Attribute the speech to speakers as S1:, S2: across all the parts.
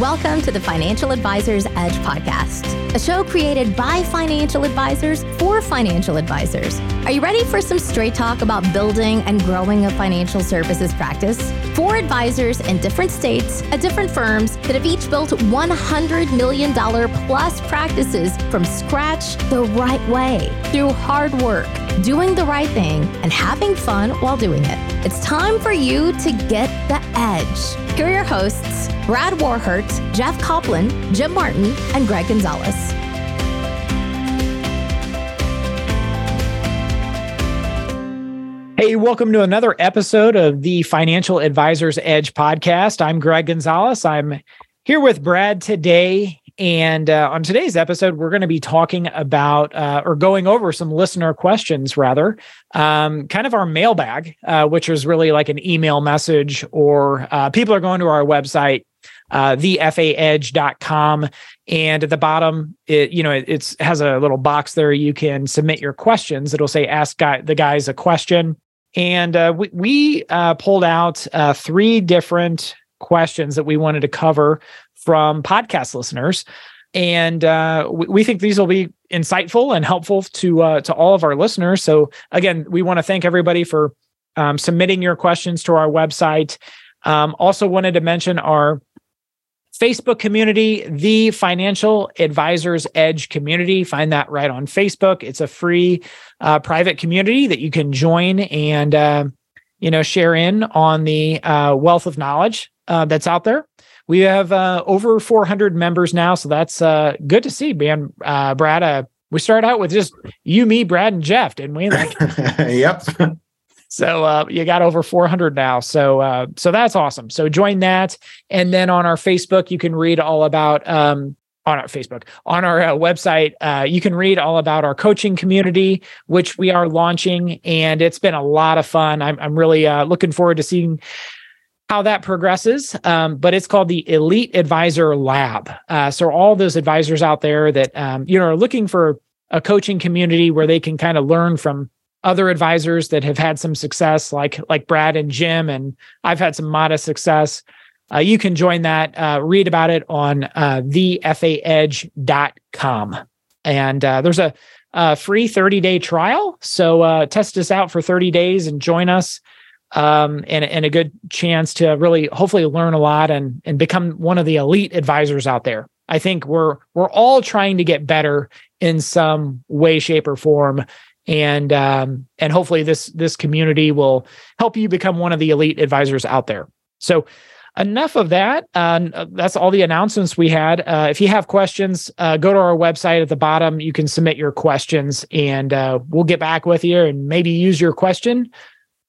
S1: Welcome to the Financial Advisors Edge podcast, a show created by financial advisors for financial advisors. Are you ready for some straight talk about building and growing a financial services practice? For advisors in different states at different firms that have each built $100 million plus practices from scratch the right way through hard work, doing the right thing, and having fun while doing it. It's time for you to get the edge. Here are your hosts, Brad Warhurt, Jeff Copland, Jim Martin, and Gregg Gonzalez.
S2: Hey, welcome to another episode of the Financial Advisors Edge podcast. I'm Gregg Gonzalez. I'm here with Brad today. And uh, on today's episode, we're going to be talking about uh, or going over some listener questions, rather, um, kind of our mailbag, uh, which is really like an email message, or uh, people are going to our website, uh, thefaedge.com. And at the bottom, it you know it it's, has a little box there. You can submit your questions. It'll say "Ask guy, the guys a question." And uh, we, we uh, pulled out three different questions that we wanted to cover from podcast listeners. And uh, we, think these will be insightful and helpful to uh, to all of our listeners. So again, we want to thank everybody for um, submitting your questions to our website. Um, also wanted to mention our Facebook community, the Financial Advisors Edge community. Find that right on Facebook. It's a free uh, private community that you can join and uh, you know share in on the uh, wealth of knowledge uh, that's out there. We have uh, over 400 members now, so that's uh, good to see, man. Uh, Brad, uh, we started out with just you, me, Brad, and Jeff, didn't we? Like,
S3: yep.
S2: so uh, you got over 400 now. So uh, so that's awesome. So join that, and then on our Facebook, you can read all about um, on our Facebook, on our uh, website, uh, you can read all about our coaching community, which we are launching, and it's been a lot of fun. I'm, I'm really uh, looking forward to seeing how that progresses. Um, but it's called the Elite Advisor Lab. Uh, so all those advisors out there that um, you know are looking for a coaching community where they can kind of learn from other advisors that have had some success, like like Brad and Jim, and I've had some modest success. Uh, you can join that. Uh, read about it on uh, thefaedge.com. And uh, there's a, a, free 30 day trial. So uh, test us out for 30 days and join us um, and, and a good chance to really hopefully learn a lot and, and become one of the elite advisors out there. I think we're we're all trying to get better in some way, shape, or form, and um, and hopefully this this community will help you become one of the elite advisors out there. So enough of that. Uh, that's all the announcements we had. Uh, if you have questions, uh, go to our website at the bottom. You can submit your questions, and uh, we'll get back with you and maybe use your question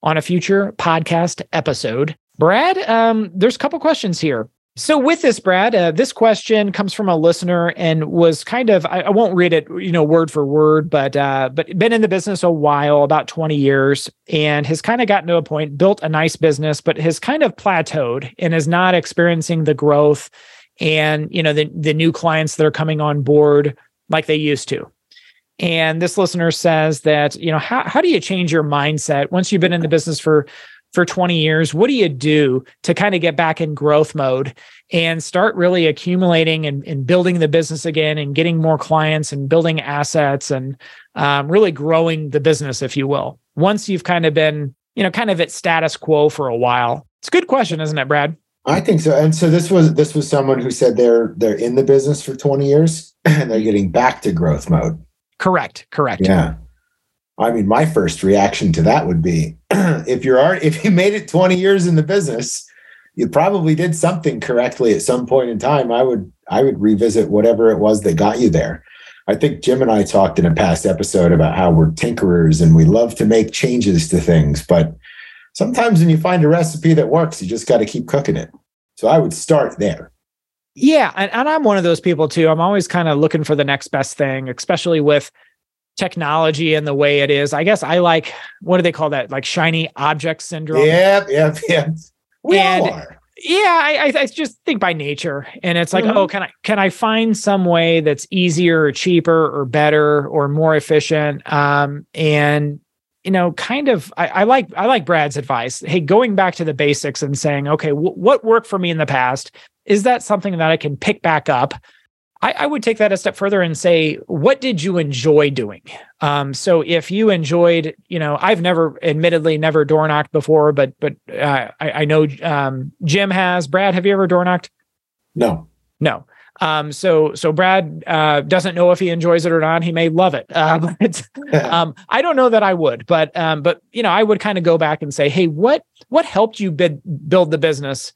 S2: on a future podcast episode. Brad, um, there's a couple questions here. So with this, Brad, uh, this question comes from a listener and was kind of I, I won't read it, you know, word for word, but uh, but been in the business a while, about 20 years, and has kind of gotten to a point, built a nice business, but has kind of plateaued and is not experiencing the growth and you know the the new clients that are coming on board like they used to. And this listener says that, you know, how, how do you change your mindset once you've been in the business for for 20 years? What do you do to kind of get back in growth mode and start really accumulating and, and building the business again and getting more clients and building assets and um, really growing the business, if you will, once you've kind of been, you know, kind of at status quo for a while? It's a good question, isn't it, Brad?
S3: I think so. And so this was this was someone who said they're they're in the business for 20 years and they're getting back to growth mode.
S2: Correct. Correct.
S3: Yeah. I mean, my first reaction to that would be if you're already, if you made it 20 years in the business, you probably did something correctly at some point in time. I would I would revisit whatever it was that got you there. I think Jim and I talked in a past episode about how we're tinkerers and we love to make changes to things, but sometimes when you find a recipe that works, you just got to keep cooking it. So I would start there.
S2: Yeah, and, and I'm one of those people too. I'm always kind of looking for the next best thing, especially with technology and the way it is. I guess I like what do they call that? Like shiny object syndrome.
S3: Yeah, yeah, yeah. We
S2: and,
S3: all are.
S2: Yeah, I, I just think by nature, and it's like, mm-hmm. oh, can I can I find some way that's easier or cheaper or better or more efficient? Um, and you know, kind of, I, I like I like Brad's advice. Hey, going back to the basics and saying, okay, w- what worked for me in the past? is that something that I can pick back up? I, I would take that a step further and say, what did you enjoy doing? Um, so if you enjoyed, you know, I've never, admittedly, never door knocked before, but but uh, I, I know um, Jim has. Brad, have you ever door knocked?
S3: No.
S2: No. Um, so so Brad uh, doesn't know if he enjoys it or not. He may love it, uh, but um, I don't know that I would. But um, but you know, I would kind of go back and say, hey, what what helped you bid, build the business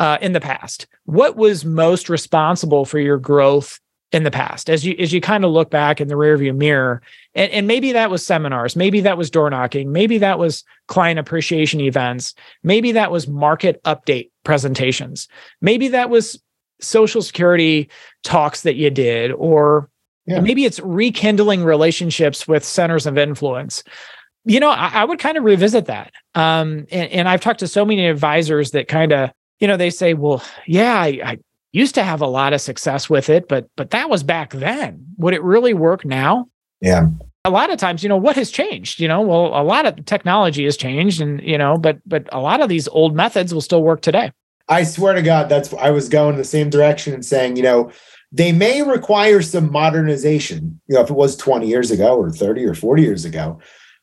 S2: uh, in the past? What was most responsible for your growth in the past? As you as you kind of look back in the rearview mirror, and, and maybe that was seminars, maybe that was door knocking, maybe that was client appreciation events, maybe that was market update presentations, maybe that was social security talks that you did, or yeah. maybe it's rekindling relationships with centers of influence. You know, I, I would kind of revisit that. Um, and, and, I've talked to so many advisors that kind of, you know, they say, well, yeah, I, I used to have a lot of success with it, but but that was back then. Would it really work now?
S3: Yeah.
S2: A lot of times, you know, what has changed? You know, well, a lot of technology has changed, and you know, but but a lot of these old methods will still work today.
S3: I swear to God, that's I was going the same direction and saying, you know, they may require some modernization, you know, if it was 20 years ago or 30 or 40 years ago,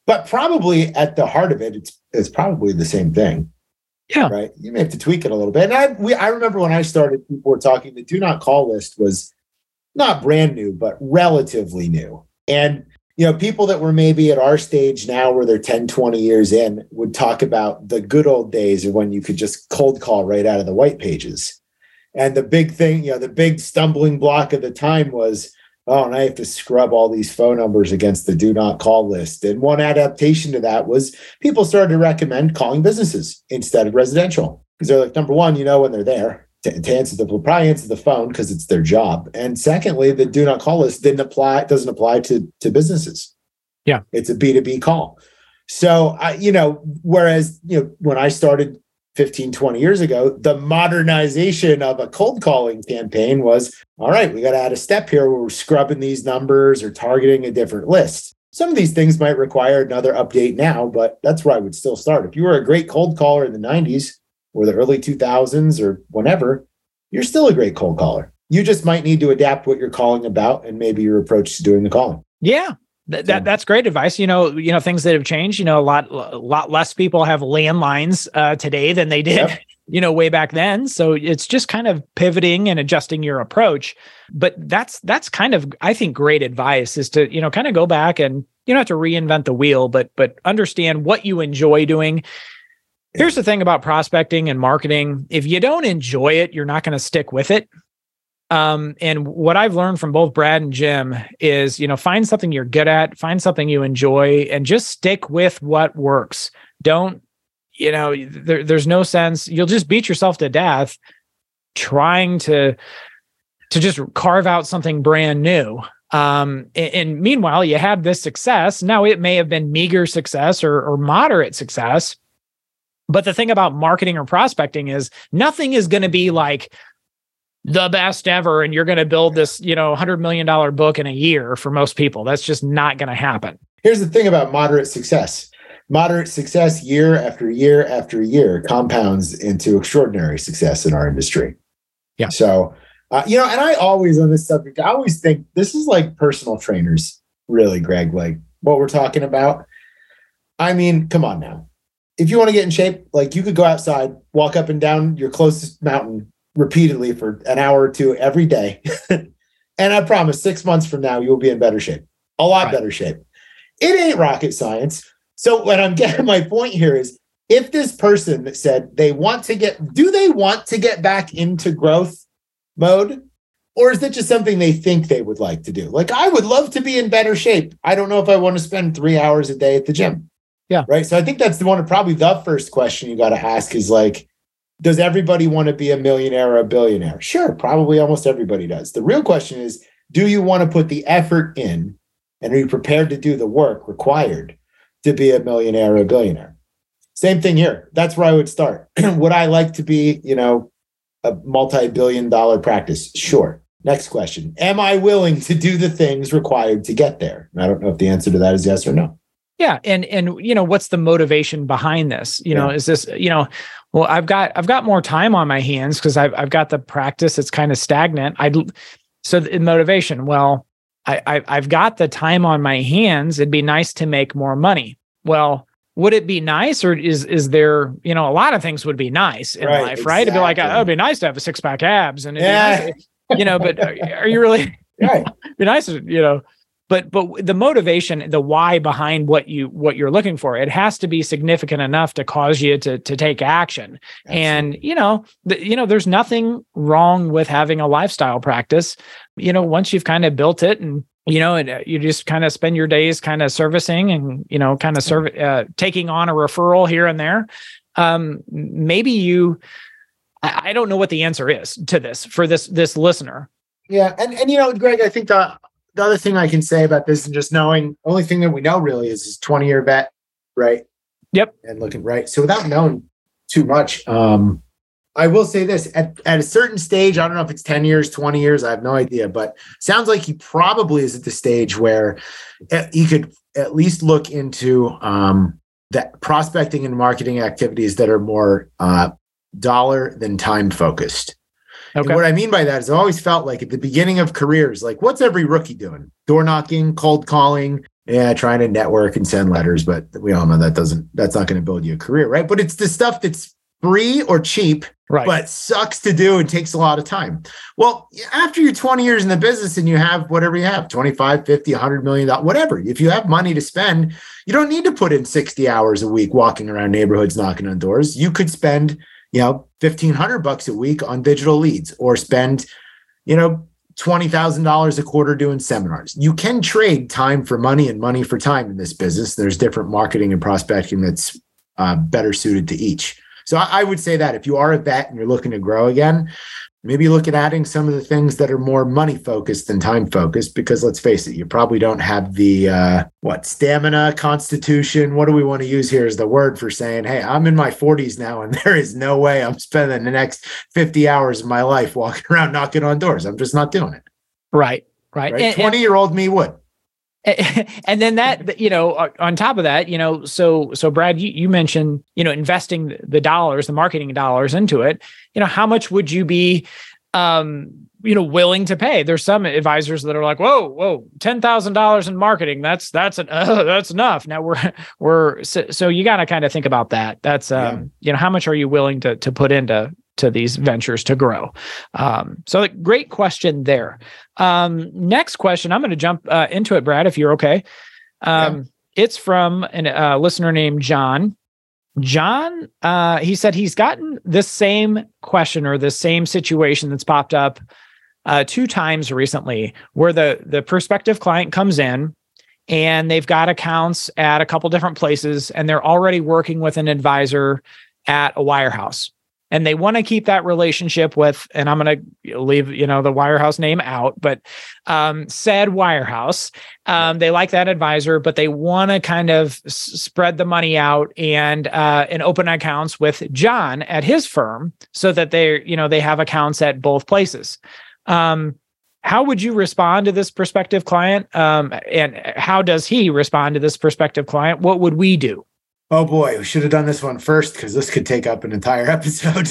S3: but probably at the heart of it, it's it's probably the same thing.
S2: Yeah.
S3: Right. You may have to tweak it a little bit. And I we I remember when I started, people were talking, the do not call list was not brand new, but relatively new. And you know, people that were maybe at our stage now where they're 10, 20 years in would talk about the good old days or when you could just cold call right out of the white pages. And the big thing, you know, the big stumbling block of the time was, oh, and I have to scrub all these phone numbers against the do not call list. And one adaptation to that was people started to recommend calling businesses instead of residential because they're like, number one, you know, when they're there to, to answer the will probably answer the phone because it's their job. And secondly, the do not call list didn't apply, doesn't apply to, to businesses.
S2: Yeah.
S3: It's a B2B call. So I, you know, whereas, you know, when I started 15, 20 years ago, the modernization of a cold calling campaign was all right, we got to add a step here where we're scrubbing these numbers or targeting a different list. Some of these things might require another update now, but that's where I would still start. If you were a great cold caller in the 90s, or the early 2000s or whenever, you're still a great cold caller. You just might need to adapt what you're calling about and maybe your approach to doing the calling.
S2: Yeah. That, that that's great advice. You know, you know things that have changed. You know, a lot a lot less people have landlines uh, today than they did, yep. you know, way back then. So it's just kind of pivoting and adjusting your approach. But that's that's kind of I think great advice is to you know kind of go back and you don't have to reinvent the wheel, but but understand what you enjoy doing Here's the thing about prospecting and marketing. If you don't enjoy it, you're not going to stick with it. Um, and what I've learned from both Brad and Jim is, you know, find something you're good at, find something you enjoy, and just stick with what works. Don't, you know, there, there's no sense. You'll just beat yourself to death trying to to just carve out something brand new. Um, and, and meanwhile, you have this success. Now it may have been meager success or, or moderate success, but the thing about marketing or prospecting is nothing is going to be like the best ever and you're going to build this, you know, 100 million dollar book in a year for most people. That's just not going to happen.
S3: Here's the thing about moderate success. Moderate success year after year after year compounds into extraordinary success in our industry.
S2: Yeah.
S3: So, uh, you know, and I always on this subject, I always think this is like personal trainers, really, Gregg, like what we're talking about. I mean, come on now if you want to get in shape, like you could go outside, walk up and down your closest mountain repeatedly for an hour or two every day. and I promise six months from now, you'll be in better shape, a lot right. better shape. It ain't rocket science. So, what I'm getting my point here is if this person that said they want to get, do they want to get back into growth mode? Or is it just something they think they would like to do? Like, I would love to be in better shape. I don't know if I want to spend three hours a day at the gym.
S2: Yeah.
S3: Right. So I think that's the one, probably the first question you got to ask is like, does everybody want to be a millionaire or a billionaire? Sure. Probably almost everybody does. The real question is, do you want to put the effort in and are you prepared to do the work required to be a millionaire or a billionaire? Same thing here. That's where I would start. would I like to be, you know, a multi-billion dollar practice? Sure. Next question. Am I willing to do the things required to get there? I don't know if the answer to that is yes or no.
S2: Yeah, and and you know what's the motivation behind this? You know, is this you know, well, I've got I've got more time on my hands because I've I've got the practice. It's kind of stagnant. I so the motivation. Well, I, I I've got the time on my hands. It'd be nice to make more money. Well, would it be nice, or is is there you know a lot of things would be nice in right, life, right? It'd be like oh, it'd be nice to have a six pack abs, and yeah. Nice, you know, but are, are you really? Right. be nice, you know but but the motivation the why behind what you what you're looking for it has to be significant enough to cause you to to take action. Absolutely. and you know the, you know there's nothing wrong with having a lifestyle practice. You know once you've kind of built it and you know and uh, you just kind of spend your days kind of servicing and you know kind of serve uh, taking on a referral here and there um maybe you I, I don't know what the answer is to this for this this listener.
S3: Yeah and and you know gregg i think the the other thing I can say about this and just knowing, only thing that we know really is his 20 year vet, right?
S2: Yep.
S3: And looking right. So without knowing too much, um, I will say this at, at a certain stage, I don't know if it's 10 years, 20 years, I have no idea, but sounds like he probably is at the stage where eh, he could at least look into um, that prospecting and marketing activities that are more uh, dollar than time focused. Okay. And what I mean by that is I always felt like at the beginning of careers, like what's every rookie doing? Door knocking, cold calling, yeah, trying to network and send letters, but we all know that doesn't that's not going to build you a career, right? But it's the stuff that's free or cheap, right. but sucks to do and takes a lot of time. Well, after you're 20 years in the business and you have whatever you have, 25, 50, 100 million, whatever, if you have money to spend, you don't need to put in 60 hours a week walking around neighborhoods knocking on doors. You could spend you know, 1500 bucks a week on digital leads or spend, you know, $20,000 a quarter doing seminars. You can trade time for money and money for time in this business. There's different marketing and prospecting that's uh, better suited to each. So I, I would say that if you are a vet and you're looking to grow again, maybe look at adding some of the things that are more money focused than time focused because let's face it you probably don't have the uh, what stamina constitution what do we want to use here as the word for saying hey i'm in my 40s now and there is no way i'm spending the next 50 hours of my life walking around knocking on doors. I'm just not doing it.
S2: Right right, right?
S3: 20 year old me would
S2: and then that you know on top of that you know so so brad you, you mentioned you know investing the dollars the marketing dollars into it. You know how much would you be um you know willing to pay? There's some advisors that are like whoa whoa $10000 in marketing that's that's an uh, that's enough. Now we're we're so, so you got to kind of think about that. That's um yeah. you know how much are you willing to to put into to these ventures to grow? Um, so, great question there. Um, next question, I'm going to jump uh, into it, Brad, if you're okay. Um, yeah. It's from a uh, listener named John. John, uh, he said he's gotten this same question or the same situation that's popped up uh, two times recently, where the the prospective client comes in and they've got accounts at a couple different places, and they're already working with an advisor at a wirehouse and they want to keep that relationship with and i'm going to leave you know the wirehouse name out but um, said wirehouse. Um, they like that advisor but they want to kind of s- spread the money out and uh, and open accounts with john at his firm so that they you know they have accounts at both places. Um, how would you respond to this prospective client? Um, and how does he respond to this prospective client? What would we do
S3: Oh boy, we should have done this one first because this could take up an entire episode.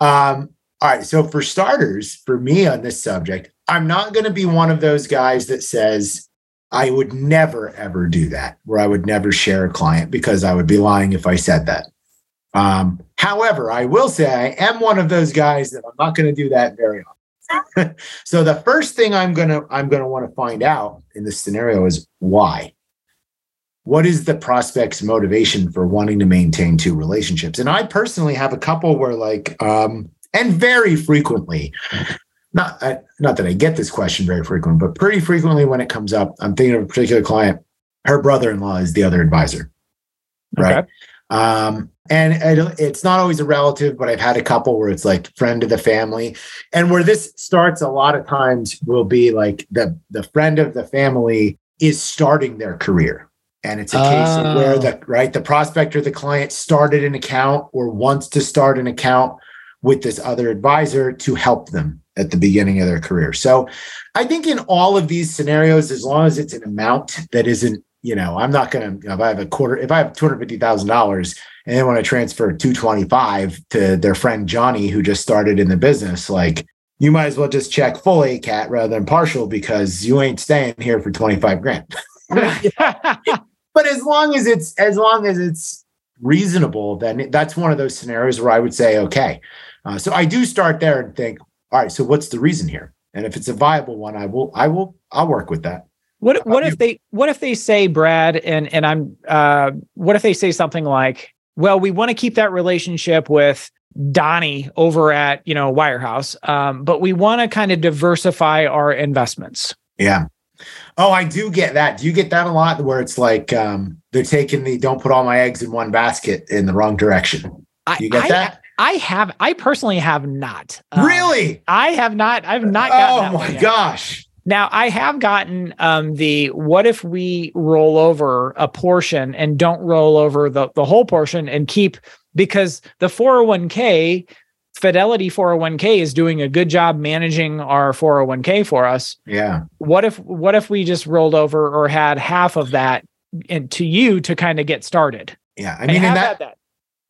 S3: um, all right. So, for starters, for me on this subject, I'm not going to be one of those guys that says I would never, ever do that, where I would never share a client because I would be lying if I said that. Um, however, I will say I am one of those guys that I'm not going to do that very often. so the first thing I'm gonna I'm gonna want to find out in this scenario is why what is the prospect's motivation for wanting to maintain two relationships? And i personally have a couple where like um and very frequently not I, not that i get this question very frequently but pretty frequently when it comes up i'm thinking of a particular client her brother-in-law is the other advisor right? Okay. um and it's not always a relative but i've had a couple where it's like friend of the family and where this starts a lot of times will be like the the friend of the family is starting their career and it's a case of where the oh. right the prospect or the client started an account or wants to start an account with this other advisor to help them at the beginning of their career. So I think in all of these scenarios, as long as it's an amount that isn't, you know, I'm not going to, if I have a quarter, if I have $250,000 and they want to transfer 225 to their friend Johnny, who just started in the business, like you might as well just check full ACAT rather than partial because you ain't staying here for 25 grand. but as long as it's, as long as it's reasonable, then that's one of those scenarios where I would say, okay. Uh, so I do start there and think, all right, so what's the reason here? And if it's a viable one, I will, I will, I'll work with that.
S2: What what if they what if they say Brad and and I'm uh what if they say something like, well, we want to keep that relationship with Donnie over at you know Wirehouse, um, but we want to kind of diversify our investments.
S3: Yeah. Oh, I do get that. Do you get that a lot where it's like um, they're taking the don't put all my eggs in one basket in the wrong direction? you get
S2: I,
S3: that?
S2: I have. I personally have not. Um,
S3: really?
S2: I have not. I've not.
S3: oh my gosh.
S2: Now I have gotten um, the what if we roll over a portion and don't roll over the the whole portion and keep because the 401k Fidelity 401k is doing a good job managing our 401k for us.
S3: Yeah.
S2: What if what if we just rolled over or had half of that in, to you to kind of get started?
S3: Yeah. I mean, I that, that,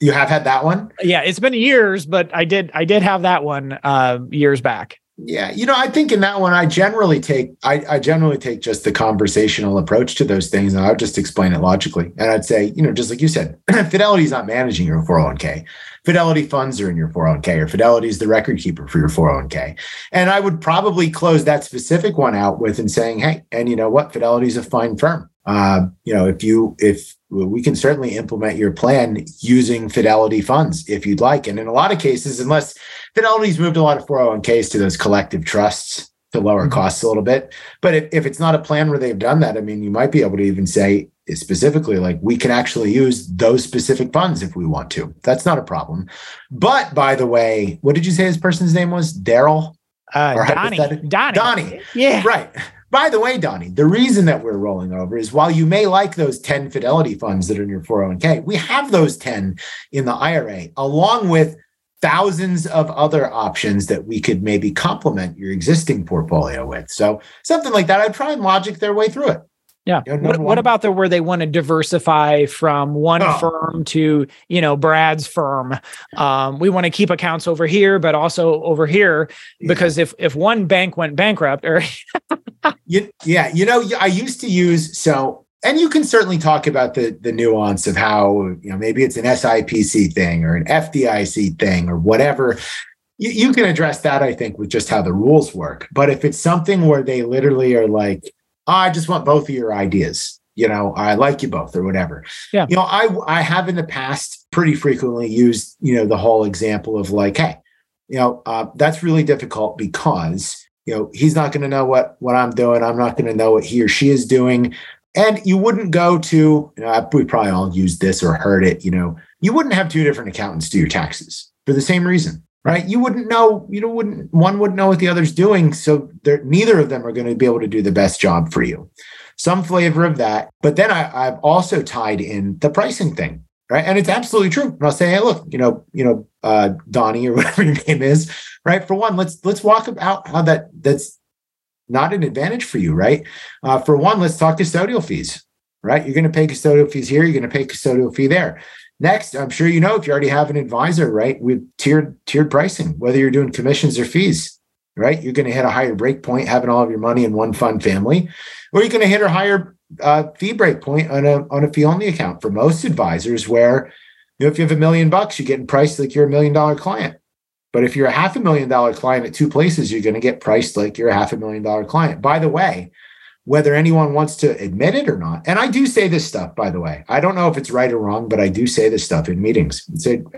S3: you have had that one?
S2: Yeah, it's been years, but I did I did have that one uh, years back.
S3: Yeah, you know, I think in that one, I generally take I, I generally take just the conversational approach to those things, and I would just explain it logically. And I'd say, you know, just like you said, Fidelity's not managing your 401k. Fidelity funds are in your 401k, or Fidelity is the record keeper for your 401k. And I would probably close that specific one out with and saying, hey, and you know what, Fidelity's a fine firm. Uh, you know, if you if we can certainly implement your plan using Fidelity funds if you'd like. And in a lot of cases, unless Fidelity's moved a lot of 401ks to those collective trusts to lower mm-hmm. costs a little bit. But if, if it's not a plan where they've done that, I mean, you might be able to even say specifically, like, we can actually use those specific funds if we want to. That's not a problem. But by the way, what did you say his person's name was? Daryl?
S2: Uh, Donnie. Donnie.
S3: Donnie.
S2: Yeah.
S3: Right. By the way, Donnie, the reason that we're rolling over is while you may like those 10 fidelity funds that are in your 401k, we have those 10 in the IRA, along with thousands of other options that we could maybe complement your existing portfolio with. So something like that, I'd try and logic their way through it.
S2: Yeah. You know, what, what, about the where they want to diversify from one oh. firm to you know Brad's firm? Um, we want to keep accounts over here, but also over here because if if one bank went bankrupt or
S3: you, yeah, you know, I used to use so and you can certainly talk about the the nuance of how you know maybe it's an SIPC thing or an FDIC thing or whatever. You, you can address that, I think, with just how the rules work. But if it's something where they literally are like, oh, I just want both of your ideas, you know, I like you both or whatever.
S2: Yeah.
S3: You know, I I have in the past pretty frequently used, you know, the whole example of like, hey, you know, uh, that's really difficult because you know he's not going to know what what i'm doing i'm not going to know what he or she is doing and you wouldn't go to, you know, we probably all used this or heard it, you know, you wouldn't have two different accountants do your taxes for the same reason, right? You wouldn't know, you know, wouldn't one wouldn't know what the other's doing. So neither of them are going to be able to do the best job for you. Some flavor of that. But then I, I've also tied in the pricing thing, right? And it's absolutely true. And I'll say, hey, look, you know, you know, uh, Donnie or whatever your name is, right? For one, let's let's walk about how that that's not an advantage for you, right? Uh, for one, let's talk custodial fees, right? You're going to pay custodial fees here, you're going to pay custodial fee there. Next, I'm sure you know if you already have an advisor, right? With tiered tiered pricing, whether you're doing commissions or fees, right? You're going to hit a higher break point having all of your money in one fund family, or you're going to hit a higher uh, fee break point on a on a fee only account for most advisors. Where know if you have a million bucks, you're getting priced like you're a million dollar client. But if you're a half a million dollar client at two places, you're going to get priced like you're a half a million dollar client. By the way, whether anyone wants to admit it or not. And I do say this stuff, by the way. I don't know if it's right or wrong, but I do say this stuff in meetings.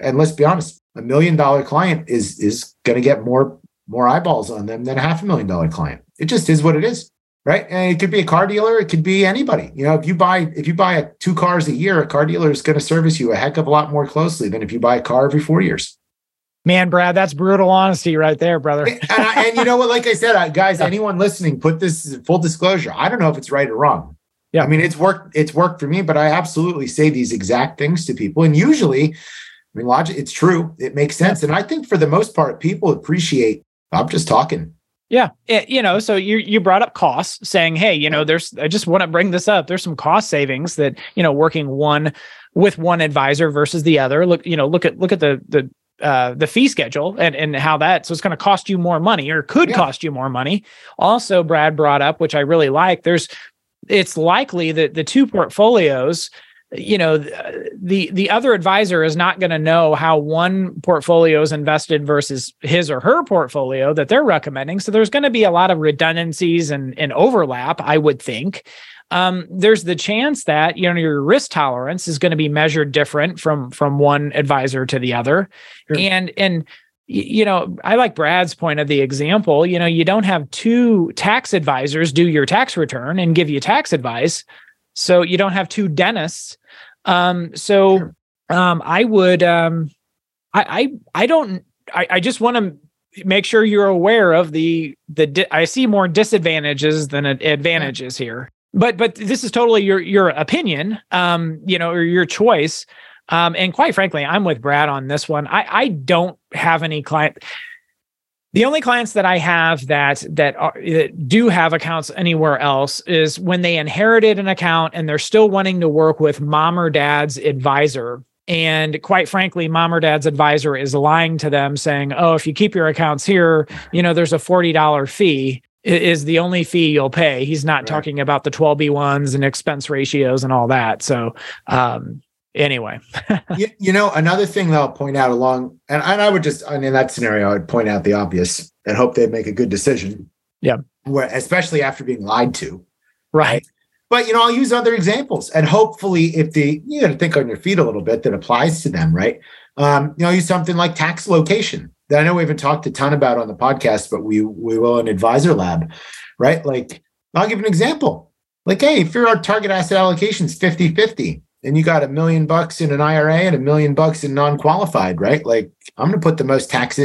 S3: And let's be honest, a million dollar client is is going to get more more eyeballs on them than a half a million dollar client. It just is what it is. Right. And it could be a car dealer, it could be anybody. You know, if you buy if you buy a, two cars a year, a car dealer is going to service you a heck of a lot more closely than if you buy a car every four years.
S2: Man, Brad, that's brutal honesty right there, brother.
S3: and, I, and, you know what? Like I said, I, guys, anyone listening, put this full disclosure. I don't know if it's right or wrong. Yeah, I mean, it's worked. It's worked for me, but I absolutely say these exact things to people, and usually, I mean, logic, it's true. It makes sense. And I think for the most part, people appreciate, I'm just talking.
S2: Yeah. It, you know, so you you brought up costs saying, hey, you know, there's I just want to bring this up. There's some cost savings that, you know, working one with one advisor versus the other. Look, you know, look at look at the the uh, the fee schedule and and how that so it's going to cost you more money or could yeah. cost you more money. Also, Brad brought up, which I really like. There's it's likely that the two portfolios you know the the other advisor is not going to know how one portfolio is invested versus his or her portfolio that they're recommending. So there's going to be a lot of redundancies and, and overlap i would think. Um, there's the chance that you know your risk tolerance is going to be measured different from from one advisor to the other. Sure. and and you know i like brad's point of the example you know you don't have two tax advisors do your tax return and give you tax advice so you don't have two dentists. Um, so um, I would, um, I, I, I don't, I, I just want to make sure you're aware of the the. Di- I see more disadvantages than advantages here. But but this is totally your your opinion, um, you know, or your choice. Um, and quite frankly, I'm with Brad on this one. I I don't have any client the only clients that I have that that, are, that do have accounts anywhere else is when they inherited an account and they're still wanting to work with mom or dad's advisor. And quite frankly, mom or dad's advisor is lying to them saying, "Oh, if you keep your accounts here, you know, there's a $40 fee." is the only fee you'll pay. He's not right. talking about the 12B1s and expense ratios and all that. So, um, anyway.
S3: You, you, know another thing that i'll point out along and, and i would just in that scenario i would point out the obvious and hope they make a good decision.
S2: Yeah.
S3: Where especially after being lied to.
S2: Right.
S3: But you know i'll use other examples. And hopefully if the you got to think on your feet a little bit that applies to them right? Um you know use something like tax location that i know we haven't talked a ton about on the podcast but we we will in advisor lab right? Like i'll give an example. Like hey if your target asset allocation is 50 50 and you got a million bucks in an IRA and a million bucks in non-qualified, right? Like I'm going to put the most tax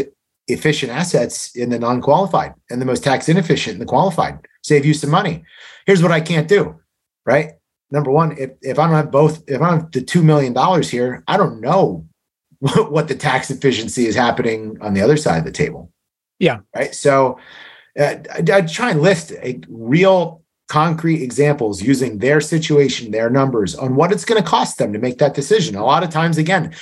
S3: efficient assets in the non-qualified and the most tax inefficient in the qualified. Save you some money. Here's what I can't do, right? Number one, if, if I don't have both, if I don't have the $2 million here, I don't know what the tax efficiency is happening on the other side of the table.
S2: Yeah.
S3: Right. So uh, I, I try and list a real concrete examples using their situation, their numbers on what it's going to cost them to make that decision. A lot of times, again,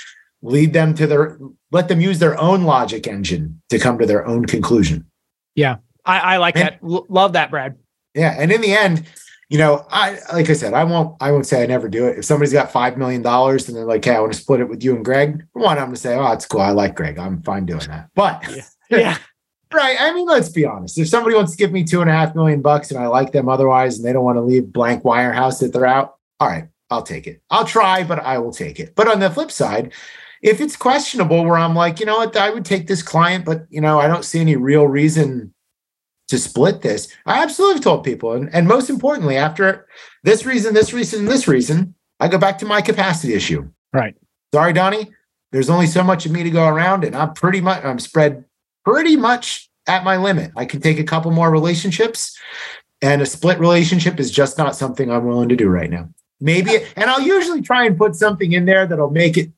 S3: lead them to their, let them use their own logic engine to come to their own conclusion.
S2: Yeah. I, I like and, that. L- love that, Brad.
S3: Yeah. And in the end, you know, I like I said, I won't I won't say I never do it. If somebody's got five million dollars and they're like, hey, I want to split it with you and Gregg, one, I'm gonna say, Oh, it's cool. I like Gregg. I'm fine doing that. But
S2: yeah. yeah.
S3: Right. I mean, let's be honest. If somebody wants to give me two and a half million bucks and I like them otherwise and they don't want to leave blank wirehouse that they're out, all right, I'll take it. I'll try, but I will take it. But on the flip side, if it's questionable where I'm like, you know what, I would take this client, but you know, I don't see any real reason to split this. I absolutely told people. And, and most importantly, after this reason, this reason, this reason, I go back to my capacity issue.
S2: Right.
S3: Sorry, Donnie. There's only so much of me to go around, and I'm pretty much I'm spread pretty much at my limit. I can take a couple more relationships, and a split relationship is just not something I'm willing to do right now. Maybe, and I'll usually try and put something in there that'll make it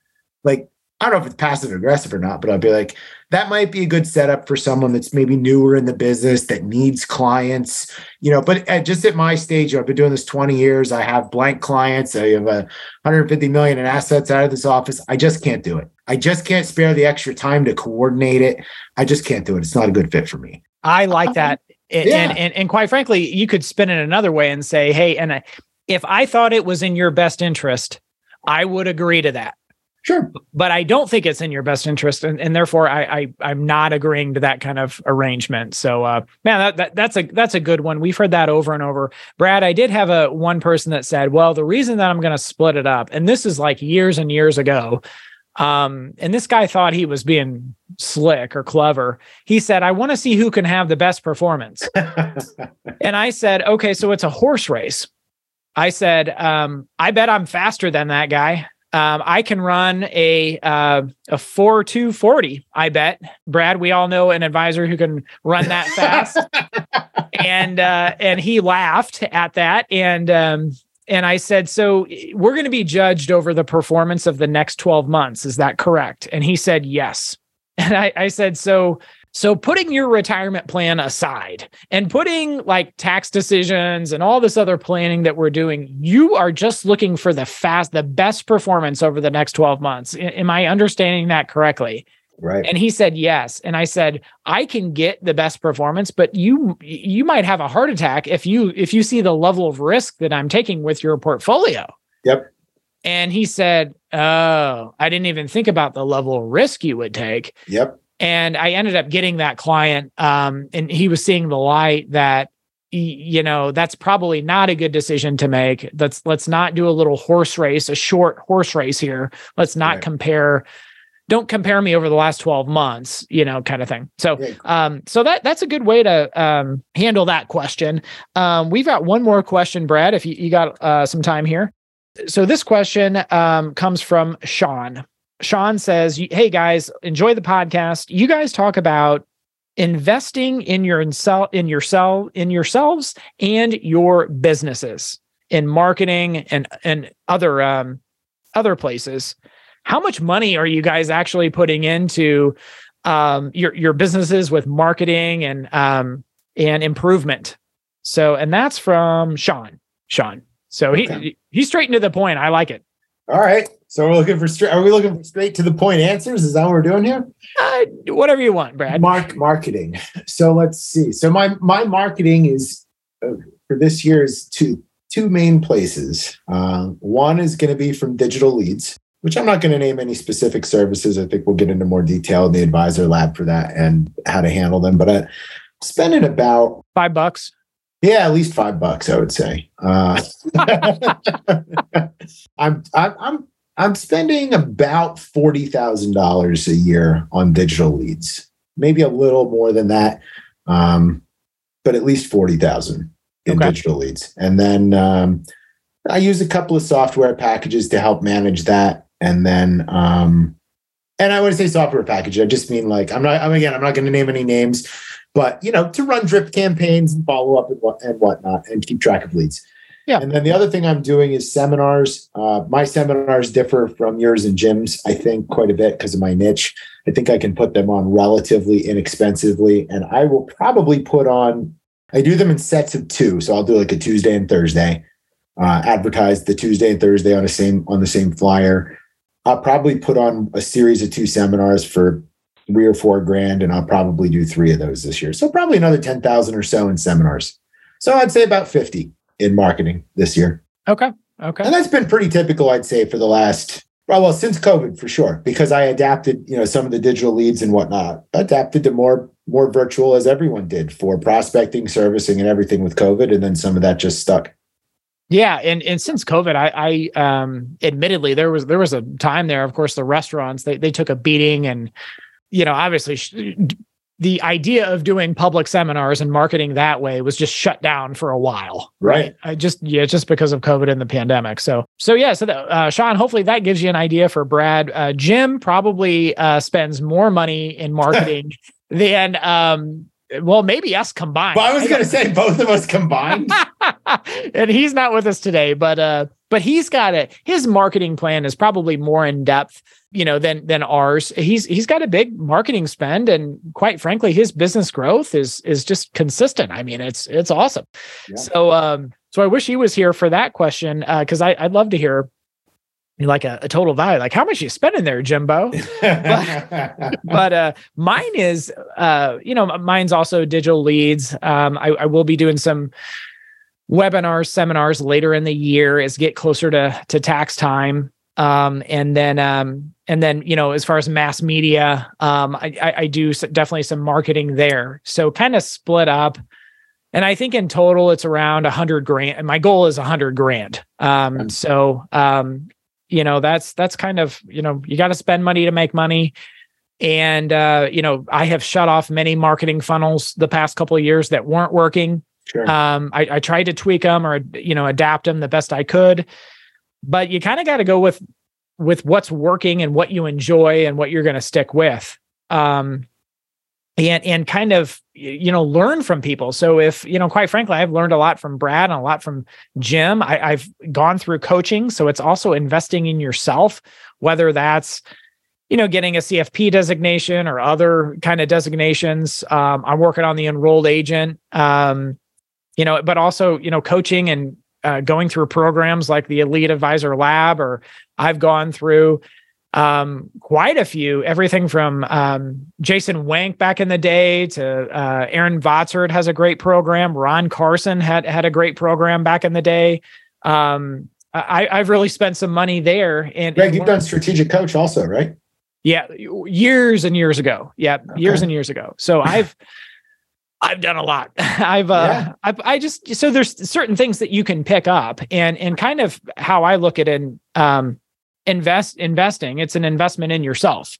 S3: like I don't know if it's passive aggressive or not, but I'll be like, that might be a good setup for someone that's maybe newer in the business that needs clients, you know. But at, just at my stage, I've been doing this 20 years. I have blank clients. I have a 150 million in assets out of this office. I just can't do it. I just can't spare the extra time to coordinate it. I just can't do it. It's not a good fit for me.
S2: I like that. And, yeah. and, and, and quite frankly, you could spin it another way and say, hey, and if I thought it was in your best interest, I would agree to that.
S3: Sure.
S2: But I don't think it's in your best interest. And, and therefore I, I am not agreeing to that kind of arrangement. So uh man, that, that that's a that's a good one. We've heard that over and over. Brad, I did have a one person that said, well, the reason that I'm gonna split it up, and this is like years and years ago. Um, and this guy thought he was being slick or clever. He said, I want to see who can have the best performance. and I said, okay, so it's a horse race. I said, um, I bet I'm faster than that guy. Um, I can run a uh, a four two forty. I bet Brad. We all know an advisor who can run that fast, and uh, and he laughed at that, and um, and I said, So we're going to be judged over the performance of the next 12 months. Is that correct? And he said, Yes. And I, I said, So so putting your retirement plan aside and putting like tax decisions and all this other planning that we're doing, you are just looking for the fast, the best performance over the next 12 months. Am I understanding that correctly?
S3: Right.
S2: And he said yes. And I said, I can get the best performance, but you you might have a heart attack if you if you see the level of risk that I'm taking with your portfolio.
S3: Yep.
S2: And he said, Oh, I didn't even think about the level of risk you would take.
S3: Yep.
S2: And I ended up getting that client. Um, and he was seeing the light that you know that's probably not a good decision to make. Let's let's not do a little horse race a short horse race here. Let's not right. compare don't compare me over the last 12 months you know kind of thing. So um so that that's a good way to um handle that question. Um we've got one more question brad if you, you got uh some time here. So this question um comes from sean sean says hey guys enjoy the podcast you guys talk about investing in your in yourself in yourselves and your businesses in marketing and and other um other places how much money are you guys actually putting into um, your your businesses with marketing and um, and improvement? So, and that's from Sean. Sean. So okay. he he's straight to the point. I like it.
S3: All right. So we're looking for straight. Are we looking for straight to the point answers? Is that what we're doing here?
S2: Uh, whatever you want, Brad.
S3: Mark marketing. So let's see. So my my marketing is uh, for this year is two two main places. Uh, one is going to be from digital leads which I'm not going to name any specific services. I think we'll get into more detail in the advisor lab for that and how to handle them. But I spending about
S2: five bucks.
S3: Yeah, at least five bucks, I would say. Uh, I'm, I'm, I'm, I'm spending about forty thousand dollars a year on digital leads, maybe a little more than that, um, but at least forty thousand in okay. digital leads. And then um, I use a couple of software packages to help manage that and then um and I would say software package. I just mean like I'm not. I'm again. I'm not going to name any names, but you know, to run drip campaigns and follow up and, what, and whatnot, and keep track of leads. Yeah. And then the other thing I'm doing is seminars. Uh, my seminars differ from yours and Jim's, I think, quite a bit because of my niche. I think I can put them on relatively inexpensively, and I will probably put on. I do them in sets of two, so I'll do like a Tuesday and Thursday. Uh, advertise the Tuesday and Thursday on the same on the same flyer I'll probably put on a series of two seminars for three or four grand, and I'll probably do three of those this year. So probably another 10,000 or so in seminars. So I'd say about 50 in marketing this year.
S2: Okay. Okay.
S3: And that's been pretty typical, I'd say, for the last well, since COVID for sure, because I adapted, you know, some of the digital leads and whatnot, adapted to more more virtual as everyone did for prospecting, servicing, and everything with COVID. And then some of that just stuck.
S2: Yeah, and and since COVID, I, I um admittedly there was there was a time there. Of course, the restaurants they they took a beating, and you know obviously the idea of doing public seminars and marketing that way was just shut down for a while.
S3: Right.
S2: I just yeah, just because of COVID and the pandemic. So so yeah. So the, uh, Sean, hopefully that gives you an idea for Brad. Uh, Jim probably uh, spends more money in marketing than um well, maybe us combined.
S3: Well, I was going to say both of us combined.
S2: and he's not with us today, but uh, but he's got it. His marketing plan is probably more in depth, you know, than than ours. He's he's got a big marketing spend, and quite frankly, his business growth is is just consistent. I mean, it's it's awesome. Yeah. So um, so I wish he was here for that question because uh, I'd love to hear like a, a, total value like how much you spending there jimbo? But, but uh mine is uh you know mine's also digital leads. Um I, I, will be doing some webinars seminars later in the year as get closer to to tax time. Um and then um and then you know as far as mass media um i i, I do definitely some marketing there. So kind of split up. And I think in total it's around a hundred grand. And my goal is a hundred grand. Um, so um, you know that's that's kind of you know you got to spend money to make money. And uh, you know i have shut off many marketing funnels the past couple of years that weren't working. Sure. um, I, I tried to tweak them or you know adapt them the best i could. But you kind of got to go with with what's working and what you enjoy and what you're going to stick with. Um, and and kind of you know learn from people. So if you know quite frankly i've learned a lot from brad and a lot from jim. I, i've gone through coaching so it's also investing in yourself whether that's you know getting a cfp designation or other kind of designations. Um, i'm working on the enrolled agent um, you know but also you know coaching and uh, going through programs like the elite advisor lab or i've gone through um, quite a few, everything from um, Jason Wenk back in the day to uh, Erin Botsford has a great program. Ron Carson had had a great program back in the day. Um, I, I've really spent some money there. And
S3: Gregg, you've done strategic coach also, right?
S2: Yeah, years and years ago. Yeah, okay. years and years ago. So I've I've done a lot. I've uh yeah. I've, I just so there's certain things that you can pick up and and kind of how I look at it and um invest investing it's an investment in yourself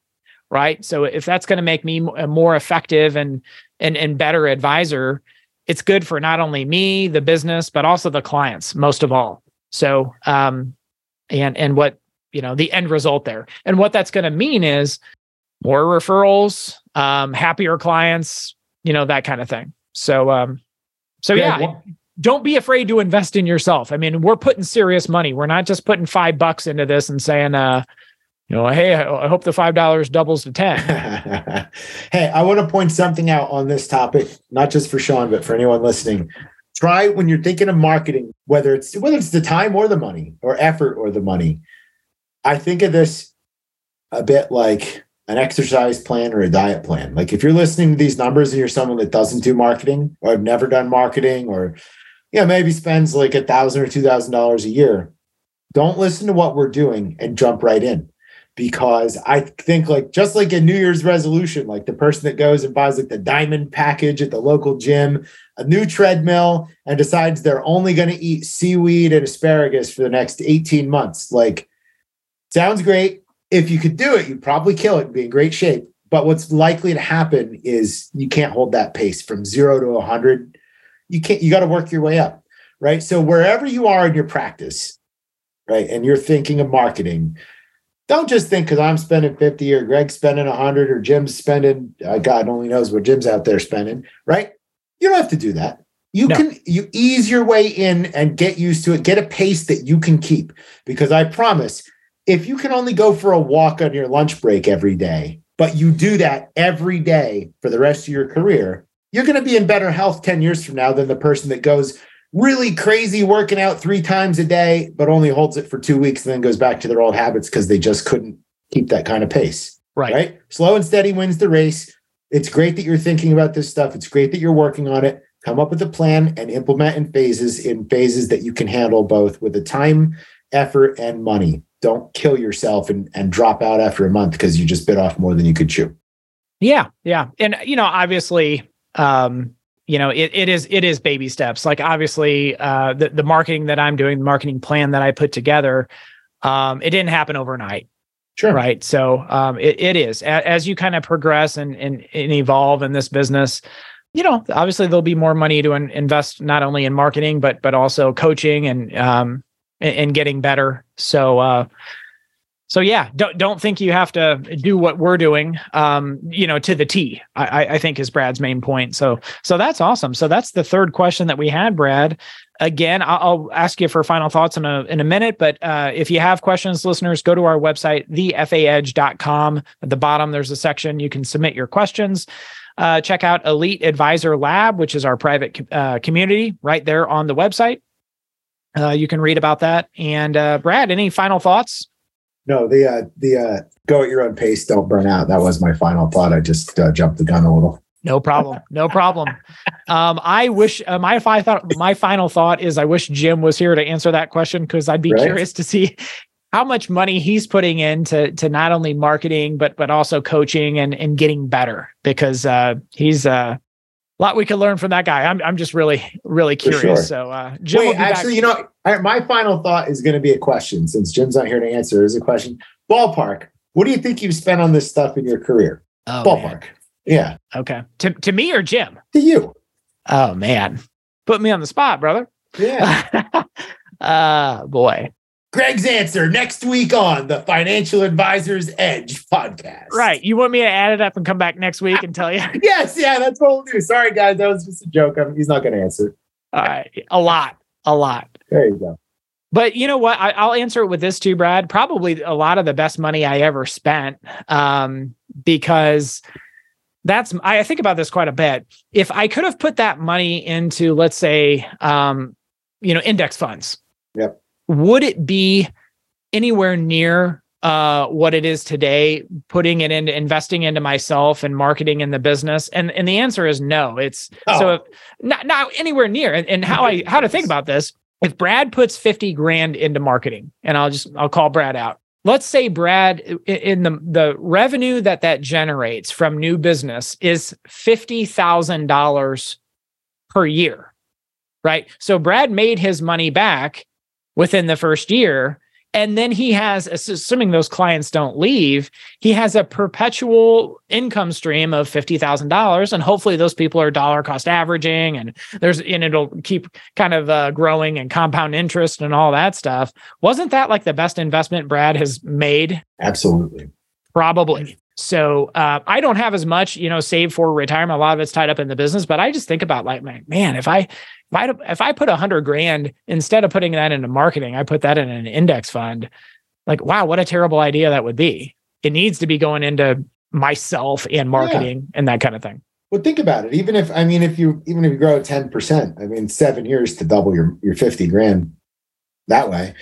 S2: right? So if that's going to make me a more effective and and and better advisor it's good for not only me the business but also the clients most of all. So um and and what you know the end result there. And what that's going to mean is more referrals um happier clients you know that kind of thing. So um so yeah don't be afraid to invest in yourself. I mean, we're putting serious money. We're not just putting five bucks into this and saying, uh, you know, hey, I hope the five dollars doubles to ten.
S3: hey, I want to point something out on this topic, not just for Sean, but for anyone listening. Try when you're thinking of marketing, whether it's whether it's the time or the money, or effort or the money. I think of this a bit like an exercise plan or a diet plan. Like if you're listening to these numbers and you're someone that doesn't do marketing or have never done marketing or yeah, maybe spends like a thousand or two thousand dollars a year. Don't listen to what we're doing and jump right in. Because I think like just like a New Year's resolution, like the person that goes and buys like the diamond package at the local gym, a new treadmill, and decides they're only going to eat seaweed and asparagus for the next 18 months. Like, sounds great. If you could do it, you'd probably kill it and be in great shape. But what's likely to happen is you can't hold that pace from zero to a 100 you can't you got to work your way up right? So wherever you are in your practice right and you're thinking of marketing don't just think because i'm spending 50 or gregg's spending 100 or jim's spending uh, god only knows what jim's out there spending right? You don't have to do that. You no. can you ease your way in and get used to it. Get a pace that you can keep because i promise if you can only go for a walk on your lunch break every day but you do that every day for the rest of your career you're going to be in better health 10 years from now than the person that goes really crazy working out three times a day, but only holds it for two weeks and then goes back to their old habits because they just couldn't keep that kind of pace.
S2: Right.
S3: Right. Slow and steady wins the race. It's great that you're thinking about this stuff. It's great that you're working on it. Come up with a plan and implement in phases, in phases that you can handle both with the time, effort, and money. Don't kill yourself and, and drop out after a month because you just bit off more than you could chew.
S2: Yeah. Yeah. And, you know, obviously, um, you know, it, it is it is baby steps. Like obviously, uh, the the marketing that I'm doing, the marketing plan that I put together, um, it didn't happen overnight.
S3: Sure.
S2: Right. So um, it, it is a, as you kind of progress and, and and evolve in this business. You know, obviously there'll be more money to in, invest not only in marketing but but also coaching and um and, and getting better. So uh, so yeah, don't don't think you have to do what we're doing, um, you know, to the T. I, I think is Brad's main point. So so that's awesome. So that's the third question that we had, Brad. Again, I'll, ask you for final thoughts in a in a minute, but uh, if you have questions, listeners, go to our website, thefaedge.com. At the bottom, there's a section you can submit your questions. Uh, check out Elite Advisor Lab, which is our private uh, community, right there on the website. Uh, you can read about that. And uh, Brad, any final thoughts?
S3: No, the uh, the uh, go at your own pace, don't burn out. That was my final thought. I just uh, jumped the gun a little.
S2: No problem. No problem. Um, I wish uh, my fi- thought my final thought is I wish Jim was here to answer that question because I'd be right? curious to see how much money he's putting into to not only marketing but but also coaching and and getting better because uh, he's uh, lot we could learn from that guy. I'm I'm just really really curious. Sure. So uh,
S3: Jim, Wait, actually, you know, my final thought is going to be a question since Jim's not here to answer. Is a question. Ballpark. What do you think you've spent on this stuff in your career? Oh, Ballpark. Man. Yeah.
S2: Okay. To to me or Jim?
S3: To you.
S2: Oh man, put me on the spot, brother.
S3: Yeah.
S2: uh boy.
S3: Gregg's answer next week on the Financial Advisors Edge podcast.
S2: Right. You want me to add it up and come back next week and tell you?
S3: yes. Yeah, that's what we'll do. Sorry, guys. That was just a joke. I mean, he's not going to answer.
S2: All right. A lot. A lot.
S3: There you go.
S2: But you know what? I, will answer it with this too, Brad. Probably a lot of the best money I ever spent um, because that's I think about this quite a bit. If I could have put that money into, let's say, um, you know, index funds,
S3: yep.
S2: would it be anywhere near uh, what it is today, putting it into investing into myself and marketing in the business? And and the answer is no. It's oh. so if, not not anywhere near. And, and how I how to think about this: if Brad puts fifty grand into marketing, and I'll just I'll call Brad out. Let's say brad in the the revenue that that generates from new business is $50,000 per year right? So brad made his money back within the first year and then he has assuming those clients don't leave he has a perpetual income stream of $50000 and hopefully those people are dollar cost averaging and there's and it'll keep kind of uh, growing and compound interest and all that stuff. Wasn't that like the best investment brad has made?
S3: Absolutely.
S2: Probably. So uh, I don't have as much, you know, saved for retirement. A lot of it's tied up in the business, but I just think about like, man, if I if I if I put a hundred grand instead of putting that into marketing, I put that in an index fund. Like, wow, what a terrible idea that would be. It needs to be going into myself and marketing yeah. and that kind of thing.
S3: Well, think about it. Even if I mean, if you even if you grow ten percent, I mean, seven years to double your your fifty grand that way,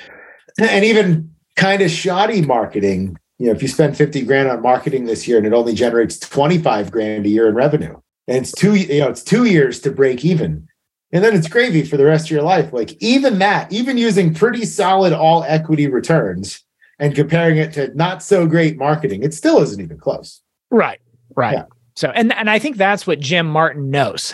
S3: and even kind of shoddy marketing you know, if you spend 50 grand on marketing this year and it only generates 25 grand a year in revenue, and it's two, you know, it's two years to break even. And then it's gravy for the rest of your life. Like even that, even using pretty solid all equity returns and comparing it to not so great marketing, it still isn't even close.
S2: Right. Right. Yeah. So, and and I think that's what Jim Martin knows,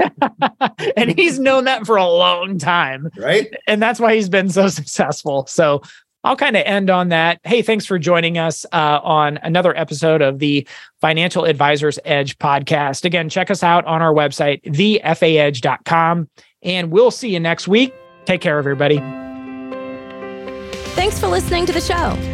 S2: and he's known that for a long time,
S3: right?
S2: And that's why he's been so successful. So, I'll kind of end on that. Hey, thanks for joining us uh, on another episode of the Financial Advisors Edge podcast. Again, check us out on our website, thefaedge.com, and we'll see you next week. Take care, everybody.
S1: Thanks for listening to the show.